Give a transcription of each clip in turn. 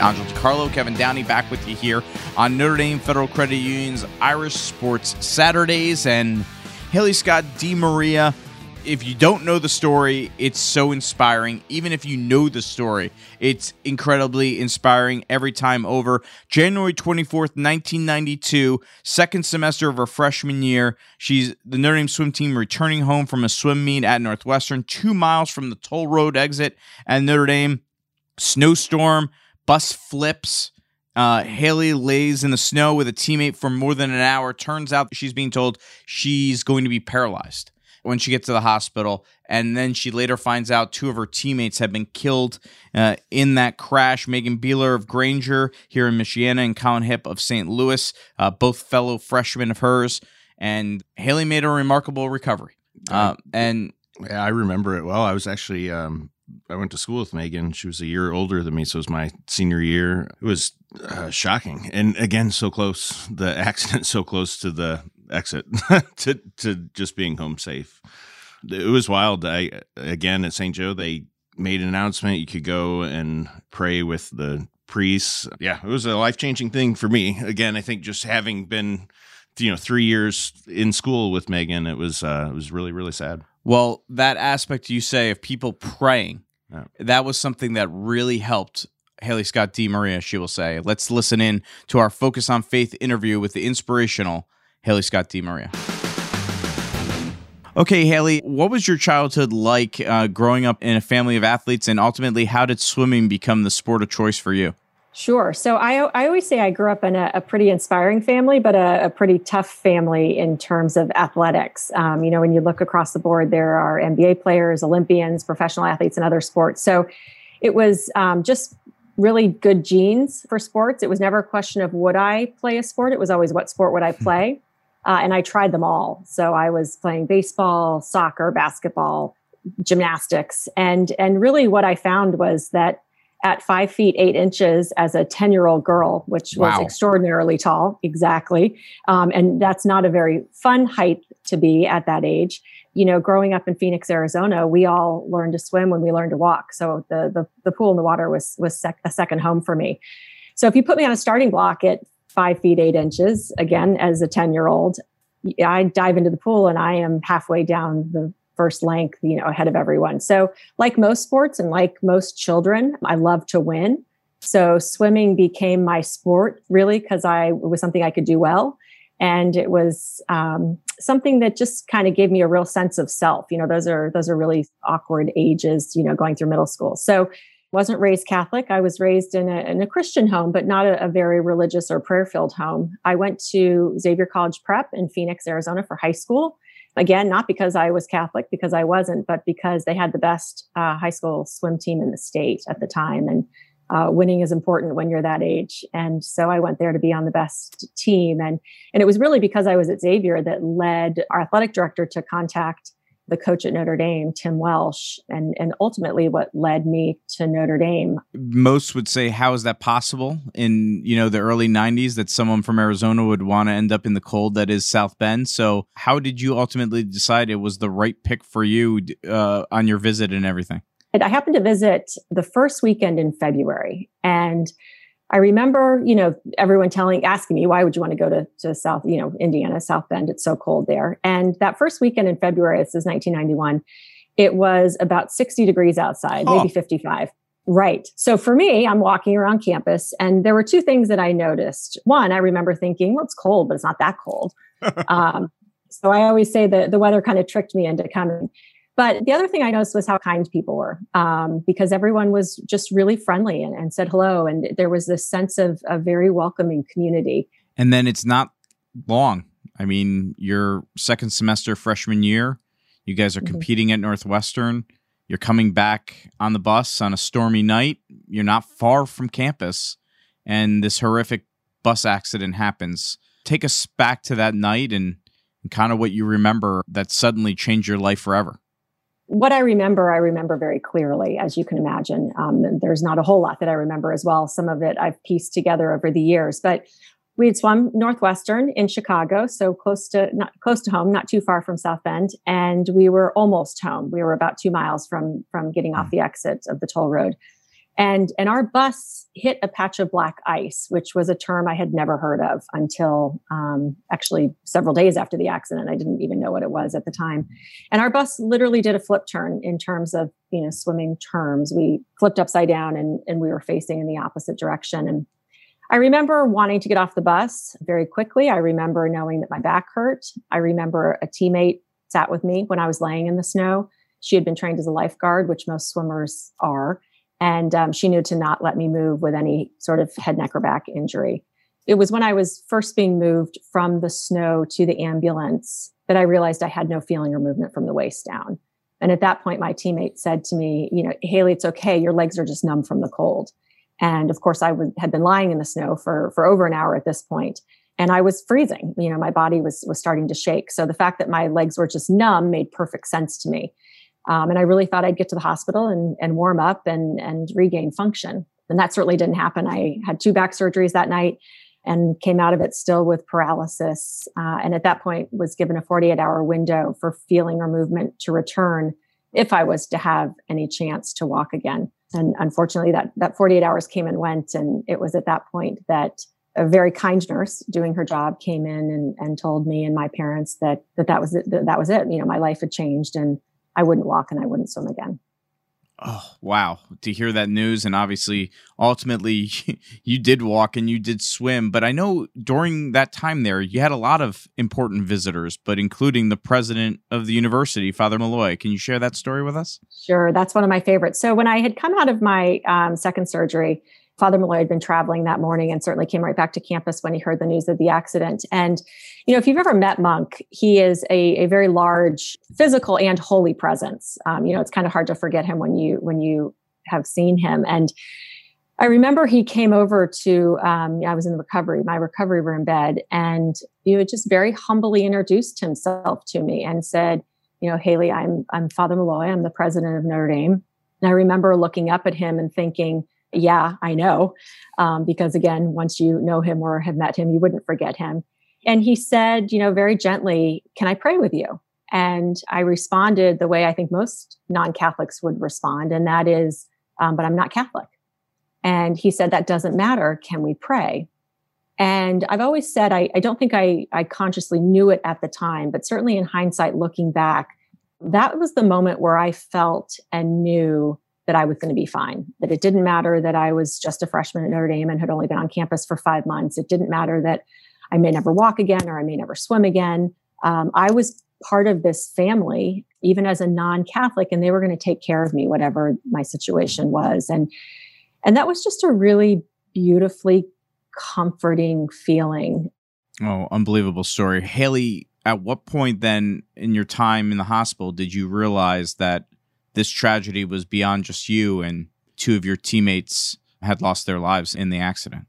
Angelo DiCarlo, Kevin Downey back with you here on Notre Dame Federal Credit Union's Irish Sports Saturdays. And Haley Scott DeMaria if you don't know the story, it's so inspiring. Even if you know the story, it's incredibly inspiring every time over. January 24th, 1992, second semester of her freshman year. She's the Notre Dame swim team returning home from a swim meet at Northwestern, two miles from the toll road exit at Notre Dame. Snowstorm, bus flips. Uh, Haley lays in the snow with a teammate for more than an hour. Turns out she's being told she's going to be paralyzed when she gets to the hospital. And then she later finds out two of her teammates have been killed uh, in that crash. Megan Beeler of Granger here in Michiana and Colin Hipp of St. Louis, uh, both fellow freshmen of hers. And Haley made a remarkable recovery. Uh, and yeah, I remember it well. I was actually um, I went to school with Megan. She was a year older than me, so it was my senior year. It was uh, shocking, and again, so close. The accident so close to the exit to to just being home safe. It was wild. I again at St. Joe they made an announcement you could go and pray with the priests. Yeah, it was a life changing thing for me. Again, I think just having been you know three years in school with Megan, it was uh, it was really really sad. Well, that aspect you say of people praying, yeah. that was something that really helped Haley Scott DeMaria, she will say. Let's listen in to our Focus on Faith interview with the inspirational Haley Scott DeMaria. Okay, Haley, what was your childhood like uh, growing up in a family of athletes, and ultimately, how did swimming become the sport of choice for you? Sure. So I, I always say I grew up in a, a pretty inspiring family, but a, a, pretty tough family in terms of athletics. Um, you know, when you look across the board, there are NBA players, Olympians, professional athletes, and other sports. So it was um, just really good genes for sports. It was never a question of would I play a sport. It was always what sport would I hmm. play. Uh, and I tried them all. So I was playing baseball, soccer, basketball, gymnastics, and and really what I found was that at five feet eight inches as a 10 year old girl, which was extraordinarily tall, exactly. Um, and that's not a very fun height to be at that age. You know, growing up in Phoenix, Arizona, we all learned to swim when we learned to walk. So the the, the pool and the water was was sec- a second home for me. So if you put me on a starting block at five feet eight inches, again as a 10 year old, I dive into the pool and I am halfway down the first length, you know, ahead of everyone. So, like most sports and like most children, I love to win. So, swimming became my sport really because I was something I could do well, and it was um, something that just kind of gave me a real sense of self. You know, those are those are really awkward ages, you know, going through middle school. So, wasn't raised Catholic. I was raised in a, in a Christian home, but not a, a very religious or prayer filled home. I went to Xavier College Prep in Phoenix, Arizona for high school. Again, not because I was Catholic, because I wasn't, but because they had the best uh, high school swim team in the state at the time. And uh, winning is important when you're that age. And so I went there to be on the best team. And, and it was really because I was at Xavier that led our athletic director to contact the coach at Notre Dame, Tim Welsh, and and ultimately what led me to Notre Dame. Most would say, how is that possible in you know the early '90s that someone from Arizona would want to end up in the cold that is South Bend? So, how did you ultimately decide it was the right pick for you uh, on your visit and everything? I happened to visit the first weekend in February, and I remember, you know, everyone telling, asking me, why would you want to go to, to South, you know, Indiana, South Bend? It's so cold there. And that first weekend in February, this is 1991, it was about 60 degrees outside, oh. maybe 55. Right. So for me, I'm walking around campus and there were two things that I noticed. One, I remember thinking, well, it's cold, but it's not that cold. um, so I always say that the weather kind of tricked me into coming. But the other thing I noticed was how kind people were um, because everyone was just really friendly and, and, said hello. And there was this sense of a very welcoming community. And then it's not long. I mean, your second semester freshman year, you guys are mm-hmm. competing at Northwestern. You're coming back on the bus on a stormy night. You're not far from campus, and this horrific bus accident happens. Take us back to that night and, and kind of what you remember that suddenly changed your life forever what I remember, I remember very clearly, as you can imagine. Um, there's not a whole lot that I remember as well. Some of it I've pieced together over the years, but we had swum Northwestern in Chicago, so close to not close to home, not too far from South Bend, and we were almost home. We were about two miles from from getting off hmm. the exit of the toll road. And, and our bus hit a patch of black ice, which was a term I had never heard of until um, actually several days after the accident. I didn't even know what it was at the time. And our bus literally did a flip turn in terms of you know swimming terms. We flipped upside down and, and we were facing in the opposite direction. And I remember wanting to get off the bus very quickly. I remember knowing that my back hurt. I remember a teammate sat with me when I was laying in the snow. She had been trained as a lifeguard, which most swimmers are and um, she knew to not let me move with any sort of head, neck, or back injury. It was when I was first being moved from the snow to the ambulance that I realized I had no feeling or movement from the waist down. And at that point, my teammate said to me, You know, Haley, it's okay. Your legs are just numb from the cold. And of course, I w- had been lying in the snow for, for over an hour at this point, and I was freezing. You know, my body was was starting to shake. So the fact that my legs were just numb made perfect sense to me. Um, and I really thought I'd get to the hospital and, and warm up and, and regain function. And that certainly didn't happen. I had two back surgeries that night and came out of it still with paralysis. Uh, and at that point was given a 48 hour window for feeling or movement to return if I was to have any chance to walk again. And unfortunately, that, that 48 hours came and went. And it was at that point that a very kind nurse doing her job came in and, and told me and my parents that, that that was it, that, that was it. You know, my life had changed and I wouldn't walk and I wouldn't swim again. Oh, wow. To hear that news. And obviously, ultimately, you did walk and you did swim. But I know during that time there, you had a lot of important visitors, but including the president of the university, Father Malloy. Can you share that story with us? Sure. That's one of my favorites. So, when I had come out of my um, second surgery, Father Malloy had been traveling that morning and certainly came right back to campus when he heard the news of the accident. And, you know, if you've ever met Monk, he is a, a very large physical and holy presence. Um, you know, it's kind of hard to forget him when you when you have seen him. And I remember he came over to um, I was in the recovery, my recovery room bed, and you know, just very humbly introduced himself to me and said, you know, Haley, I'm I'm Father Malloy, I'm the president of Notre Dame. And I remember looking up at him and thinking, yeah, I know. Um, because again, once you know him or have met him, you wouldn't forget him. And he said, you know, very gently, Can I pray with you? And I responded the way I think most non Catholics would respond, and that is, um, But I'm not Catholic. And he said, That doesn't matter. Can we pray? And I've always said, I, I don't think I, I consciously knew it at the time, but certainly in hindsight, looking back, that was the moment where I felt and knew that I was going to be fine, that it didn't matter that I was just a freshman at Notre Dame and had only been on campus for five months. It didn't matter that I may never walk again or I may never swim again. Um, I was part of this family, even as a non Catholic, and they were going to take care of me, whatever my situation was. And, and that was just a really beautifully comforting feeling. Oh, unbelievable story. Haley, at what point then in your time in the hospital did you realize that this tragedy was beyond just you and two of your teammates had lost their lives in the accident?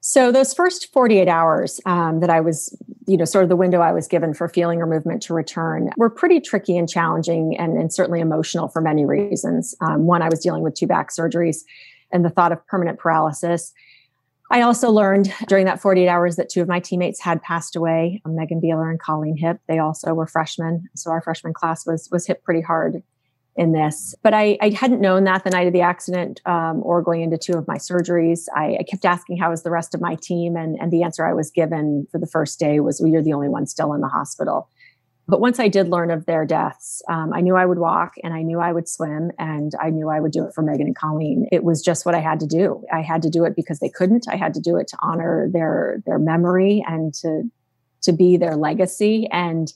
So those first 48 hours um, that I was, you know, sort of the window I was given for feeling or movement to return were pretty tricky and challenging and, and certainly emotional for many reasons. Um, one, I was dealing with two back surgeries and the thought of permanent paralysis. I also learned during that 48 hours that two of my teammates had passed away, Megan Beeler and Colleen Hipp. They also were freshmen. So our freshman class was was hit pretty hard in this. But I, I hadn't known that the night of the accident um, or going into two of my surgeries. I, I, kept asking how was the rest of my team, and, and the answer I was given for the first day was, well, you're the only one still in the hospital. But once I did learn of their deaths, um, I knew I would walk and I knew I would swim and I knew I would do it for Megan and Colleen. It was just what I had to do. I had to do it because they couldn't. I had to do it to honor their their memory and to to be their legacy. And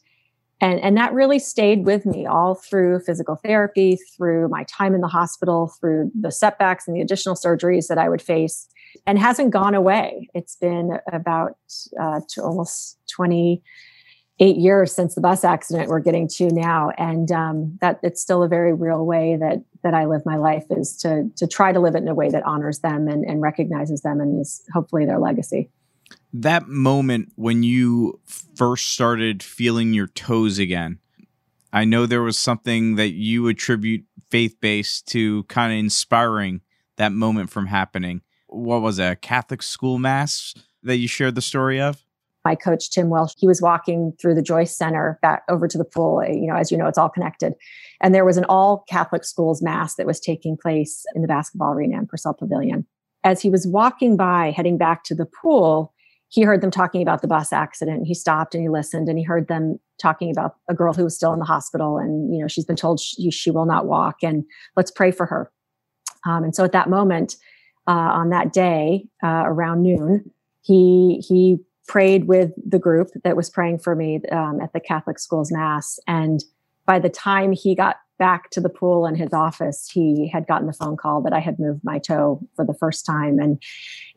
and, and that really stayed with me all through physical therapy, through my time in the hospital, through the setbacks and the additional surgeries that I would face, and hasn't gone away. It's been about uh, almost 28 years since the bus accident we're getting to now. And um, that it's still a very real way that, that I live my life is to, to try to live it in a way that honors them and, and recognizes them and is hopefully their legacy that moment when you first started feeling your toes again, I know there was something that you attribute faith based to kind of inspiring that moment from happening. What was it, a Catholic school mass that you shared the story of? my coach Tim Welsh, he was walking through the Joyce Center back over to the pool. Eh, you know, as you know, it's all connected. And there was an all Catholic schools mass that was taking place in the basketball arena in Purcell Pavilion. As he was walking by, heading back to the pool, he heard them talking about the bus accident. He stopped and he listened and he heard them talking about a girl who was still in the hospital and, you know, she's been told she, she will not walk and let's pray for her. Um, and so at that moment, uh, on that day, uh, around noon, he, he prayed with the group that was praying for me um, at the Catholic schools mass. And by the time he got back to the pool in his office, he had gotten the phone call that I had moved my toe for the first time. And,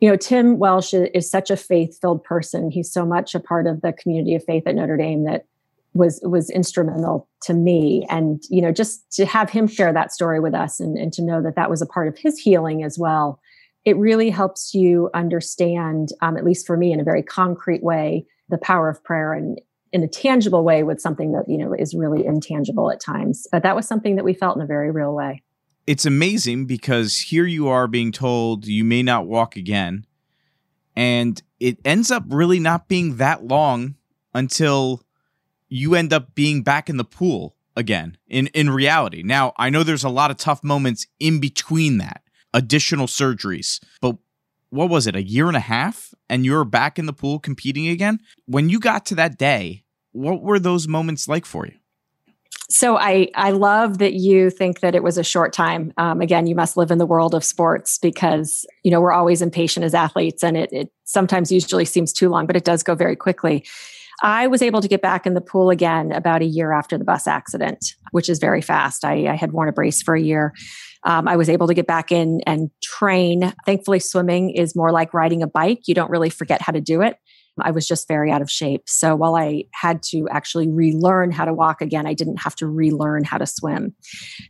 you know, Tim Welsh is such a faith filled person. He's so much a part of the community of faith at Notre Dame that was was instrumental to me and you know just to have him share that story with us and, and to know that that was a part of his healing as well it really helps you understand, um, at least for me, in a very concrete way, the power of prayer and in a tangible way with something that you know is really intangible at times. But that was something that we felt in a very real way. It's amazing because here you are being told you may not walk again, and it ends up really not being that long until you end up being back in the pool again in in reality. Now, I know there's a lot of tough moments in between that additional surgeries. But what was it, a year and a half? And you're back in the pool competing again? When you got to that day, what were those moments like for you? So I I love that you think that it was a short time. Um, again, you must live in the world of sports because you know we're always impatient as athletes, and it, it sometimes usually seems too long, but it does go very quickly. I was able to get back in the pool again about a year after the bus accident, which is very fast. I, I had worn a brace for a year um, I was able to get back in and train. Thankfully, swimming is more like riding a bike. You don't really forget how to do it. I was just very out of shape. So while I had to actually relearn how to walk again, I didn't have to relearn how to swim.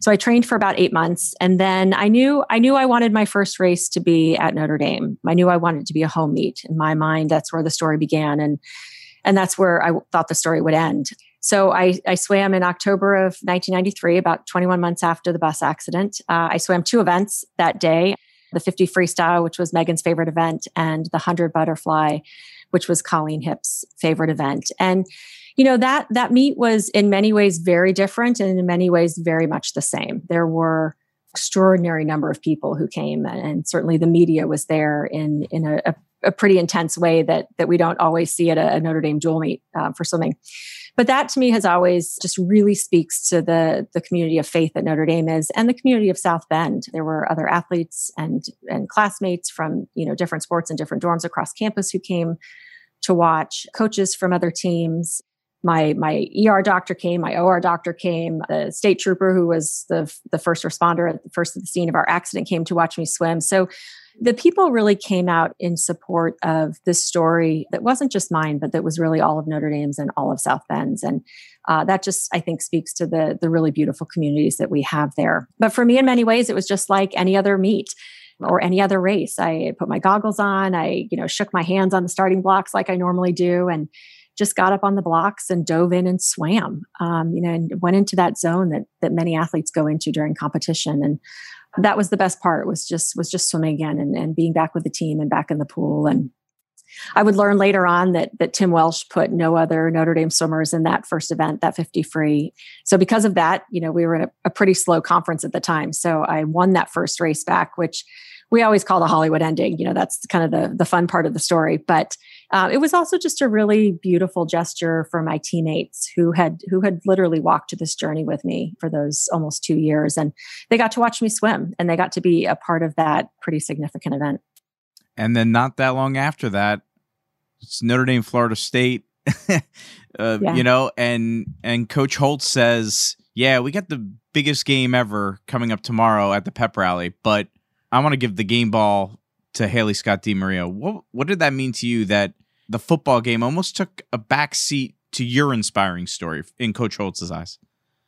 So I trained for about 8 months and then I knew I knew I wanted my first race to be at Notre Dame. I knew I wanted to be a home meet. In my mind, that's where the story began and and that's where I thought the story would end. So I, I swam in October of 1993, about 21 months after the bus accident. Uh, I swam two events that day the 50 freestyle, which was Megan's favorite event, and the 100 butterfly, which was Colleen Hipp's favorite event. And you know that that meet was in many ways very different and in many ways very much the same. There were extraordinary number of people who came and certainly the media was there in in a, a, a pretty intense way that that we don't always see at a, a Notre Dame dual meet uh, for swimming. But that to me has always just really speaks to the the community of faith that Notre Dame is and the community of South Bend. There were other athletes and and classmates from you know different sports and different dorms across campus who came to watch, coaches from other teams. My my ER doctor came, my OR doctor came, the state trooper who was the the first responder at the first the scene of our accident came to watch me swim. So the people really came out in support of this story that wasn't just mine, but that was really all of Notre Dame's and all of South Bend's. And uh, that just, I think, speaks to the, the really beautiful communities that we have there. But for me, in many ways, it was just like any other meet or any other race. I put my goggles on, I, you know, shook my hands on the starting blocks like I normally do. And just got up on the blocks and dove in and swam, um, you know, and went into that zone that that many athletes go into during competition. And that was the best part was just was just swimming again and, and being back with the team and back in the pool and I would learn later on that that Tim Welsh put no other Notre Dame swimmers in that first event, that 50 free. So because of that, you know, we were in a, a, pretty slow conference at the time. So I won that first race back, which we always call the Hollywood ending. You know, that's kind of the the fun part of the story. But uh, it was also just a really beautiful gesture for my teammates who had who had literally walked to this journey with me for those almost two years, and they got to watch me swim, and they got to be a part of that pretty significant event. And then not that long after that, it's Notre Dame, Florida State. uh, yeah. You know, and and Coach Holtz says, "Yeah, we got the biggest game ever coming up tomorrow at the pep rally, but." I want to give the game ball to Haley Scott DeMaria. What what did that mean to you that the football game almost took a back seat to your inspiring story in Coach Holtz's eyes?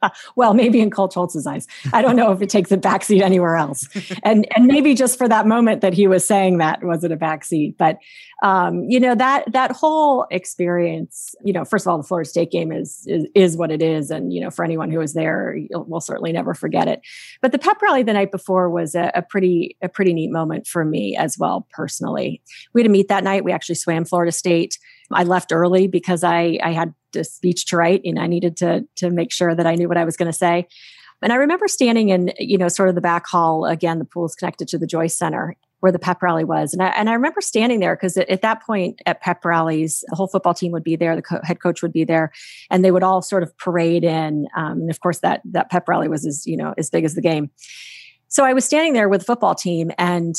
well, maybe in Coach Holtz's eyes. I don't know if it takes a backseat anywhere else. And and maybe just for that moment that he was saying that was it a backseat. But um, you know, that that whole experience, you know, first of all, the Florida State game is is, is what it is. And, you know, for anyone who was there, we'll certainly never forget it. But the pep rally the night before was a, a pretty, a pretty neat moment for me as well, personally. We had a meet that night. We actually swam Florida State. I left early because I I had a speech to write and I needed to to make sure that I knew what I was going to say. And I remember standing in, you know, sort of the back hall. Again, the pool is connected to the Joyce Center where the pep rally was. And I, and I remember standing there because at, at, that point at pep rallies, the whole football team would be there, the co- head coach would be there, and they would all sort of parade in. Um, and of course, that that pep rally was as you know as big as the game. So I was standing there with the football team, and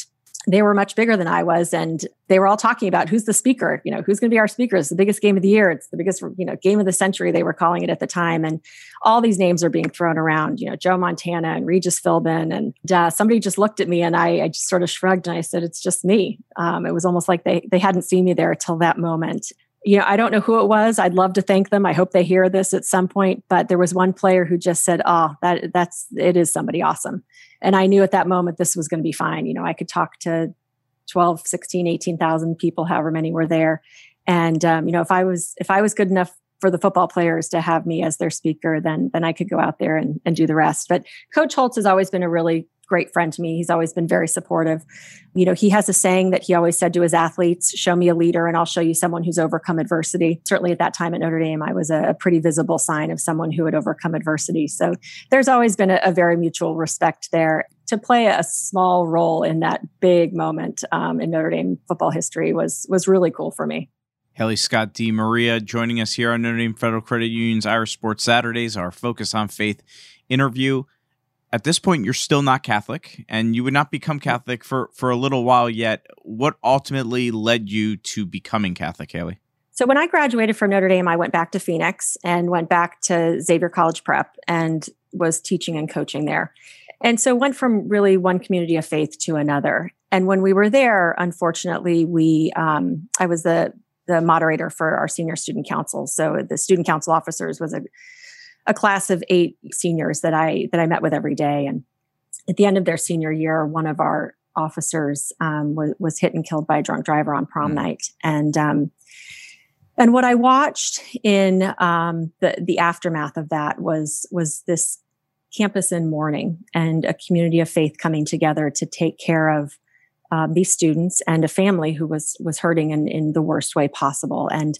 they were much bigger than I was, and they were all talking about who's the speaker. You know, who's going to be our speaker? It's the biggest game of the year. It's the biggest, you know, game of the century. They were calling it at the time, and all these names are being thrown around. You know, Joe Montana and Regis Philbin, and uh, somebody just looked at me, and I, I, just sort of shrugged and I said, "It's just me." Um, it was almost like they they hadn't seen me there till that moment. You know, I don't know who it was. I'd love to thank them. I hope they hear this at some point. But there was one player who just said, "Oh, that that's it is somebody awesome." and i knew at that moment this was going to be fine you know i could talk to 12 16 18,000 people however many were there and um, you know if i was if i was good enough for the football players to have me as their speaker then then i could go out there and, and do the rest but coach holtz has always been a really great friend to me he's always been very supportive you know he has a saying that he always said to his athletes show me a leader and i'll show you someone who's overcome adversity certainly at that time at notre dame i was a, a pretty visible sign of someone who had overcome adversity so there's always been a, a very mutual respect there to play a small role in that big moment um, in Notre Dame football history was was really cool for me. Haley Scott DeMaria joining us here on Notre Dame Federal Credit Union's Irish Sports Saturdays, our Focus on Faith interview. At this point, you're still not Catholic, and you would not become Catholic for, for a little while yet. What ultimately led you to becoming Catholic, Haley? So, when I graduated from Notre Dame, I went back to Phoenix and went back to Xavier College Prep and was teaching and coaching there. And so went from really one community of faith to another. And when we were there, unfortunately, we um, I was the the moderator for our senior student council. So the student council officers was a a class of eight seniors that I that I met with every day. And at the end of their senior year, one of our officers um, was was hit and killed by a drunk driver on prom mm. night. And um, and what I watched in um, the the aftermath of that was was this campus in mourning and a community of faith coming together to take care of um, these students and a family who was was hurting in, in the worst way possible. And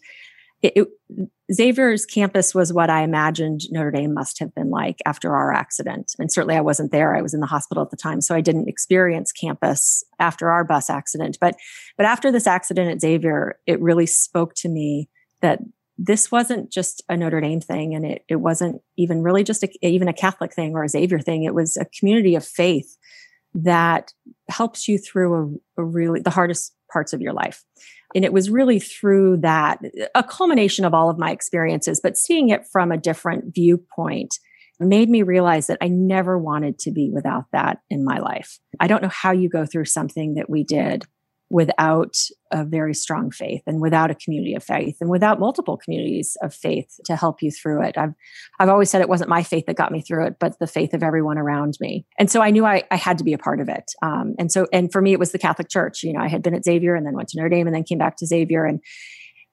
it, it, Xavier's campus was what I imagined Notre Dame must have been like after our accident. And certainly I wasn't there. I was in the hospital at the time. So I didn't experience campus after our bus accident. But but after this accident at Xavier, it really spoke to me that this wasn't just a Notre Dame thing, and it, it wasn't even really just a, even a Catholic thing or a Xavier thing. It was a community of faith that helps you through a, a really the hardest parts of your life. And it was really through that a culmination of all of my experiences, but seeing it from a different viewpoint made me realize that I never wanted to be without that in my life. I don't know how you go through something that we did without a very strong faith and without a community of faith and without multiple communities of faith to help you through it. I've I've always said it wasn't my faith that got me through it, but the faith of everyone around me. And so I knew I, I had to be a part of it. Um, and so and for me it was the Catholic Church. You know, I had been at Xavier and then went to Notre Dame and then came back to Xavier and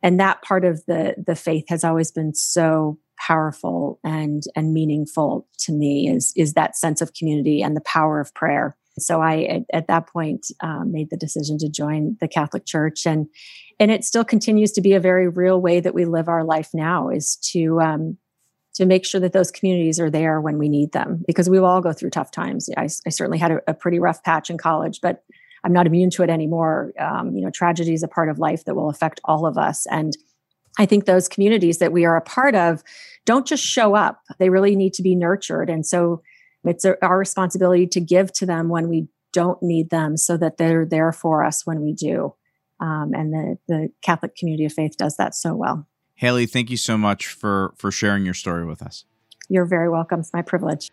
and that part of the the faith has always been so powerful and and meaningful to me is is that sense of community and the power of prayer so I, at, at that point, um, made the decision to join the Catholic Church, and and it still continues to be a very real way that we live our life now is to um, to make sure that those communities are there when we need them because we will all go through tough times. I, I certainly had a, a, pretty rough patch in college, but I'm not immune to it anymore. Um, you know, tragedy is a part of life that will affect all of us, and I think those communities that we are a part of don't just show up; they really need to be nurtured, and so it's our responsibility to give to them when we don't need them so that they're there for us when we do. Um, and the, the Catholic community of faith does that so well. Haley, thank you so much for, for sharing your story with us. You're very welcome. It's my privilege.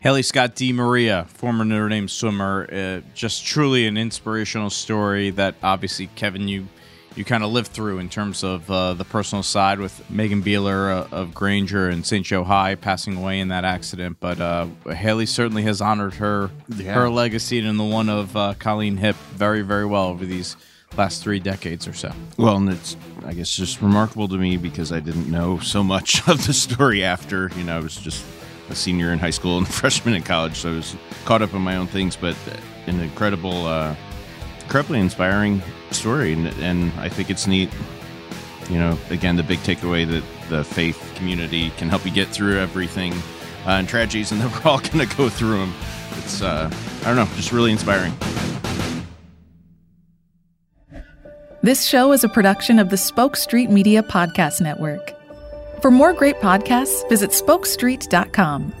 Haley Scott DeMaria, former Notre Dame swimmer, uh, just truly an inspirational story that obviously, Kevin, you you kind of lived through in terms of uh, the personal side with Megan Beeler uh, of Granger and St. Joe High passing away in that accident. But uh, Haley certainly has honored her Yeah. her legacy and the one of uh, Colleen Hipp very, very well over these last three decades or so. Well, and it's I guess just remarkable to me because I didn't know so much of the story after. You know, I was just a senior in high school and a freshman in college, so I was caught up in my own things. But an incredible, uh, incredibly inspiring story, and, and I think it's neat. You know, again, the big takeaway that the faith community can help you get through everything uh, and tragedies, and that we're all going to go through them. It's uh, I don't know, just really inspiring. This show is a production of the Spoke Street Media Podcast Network. For more great podcasts, visit spokestreet.com.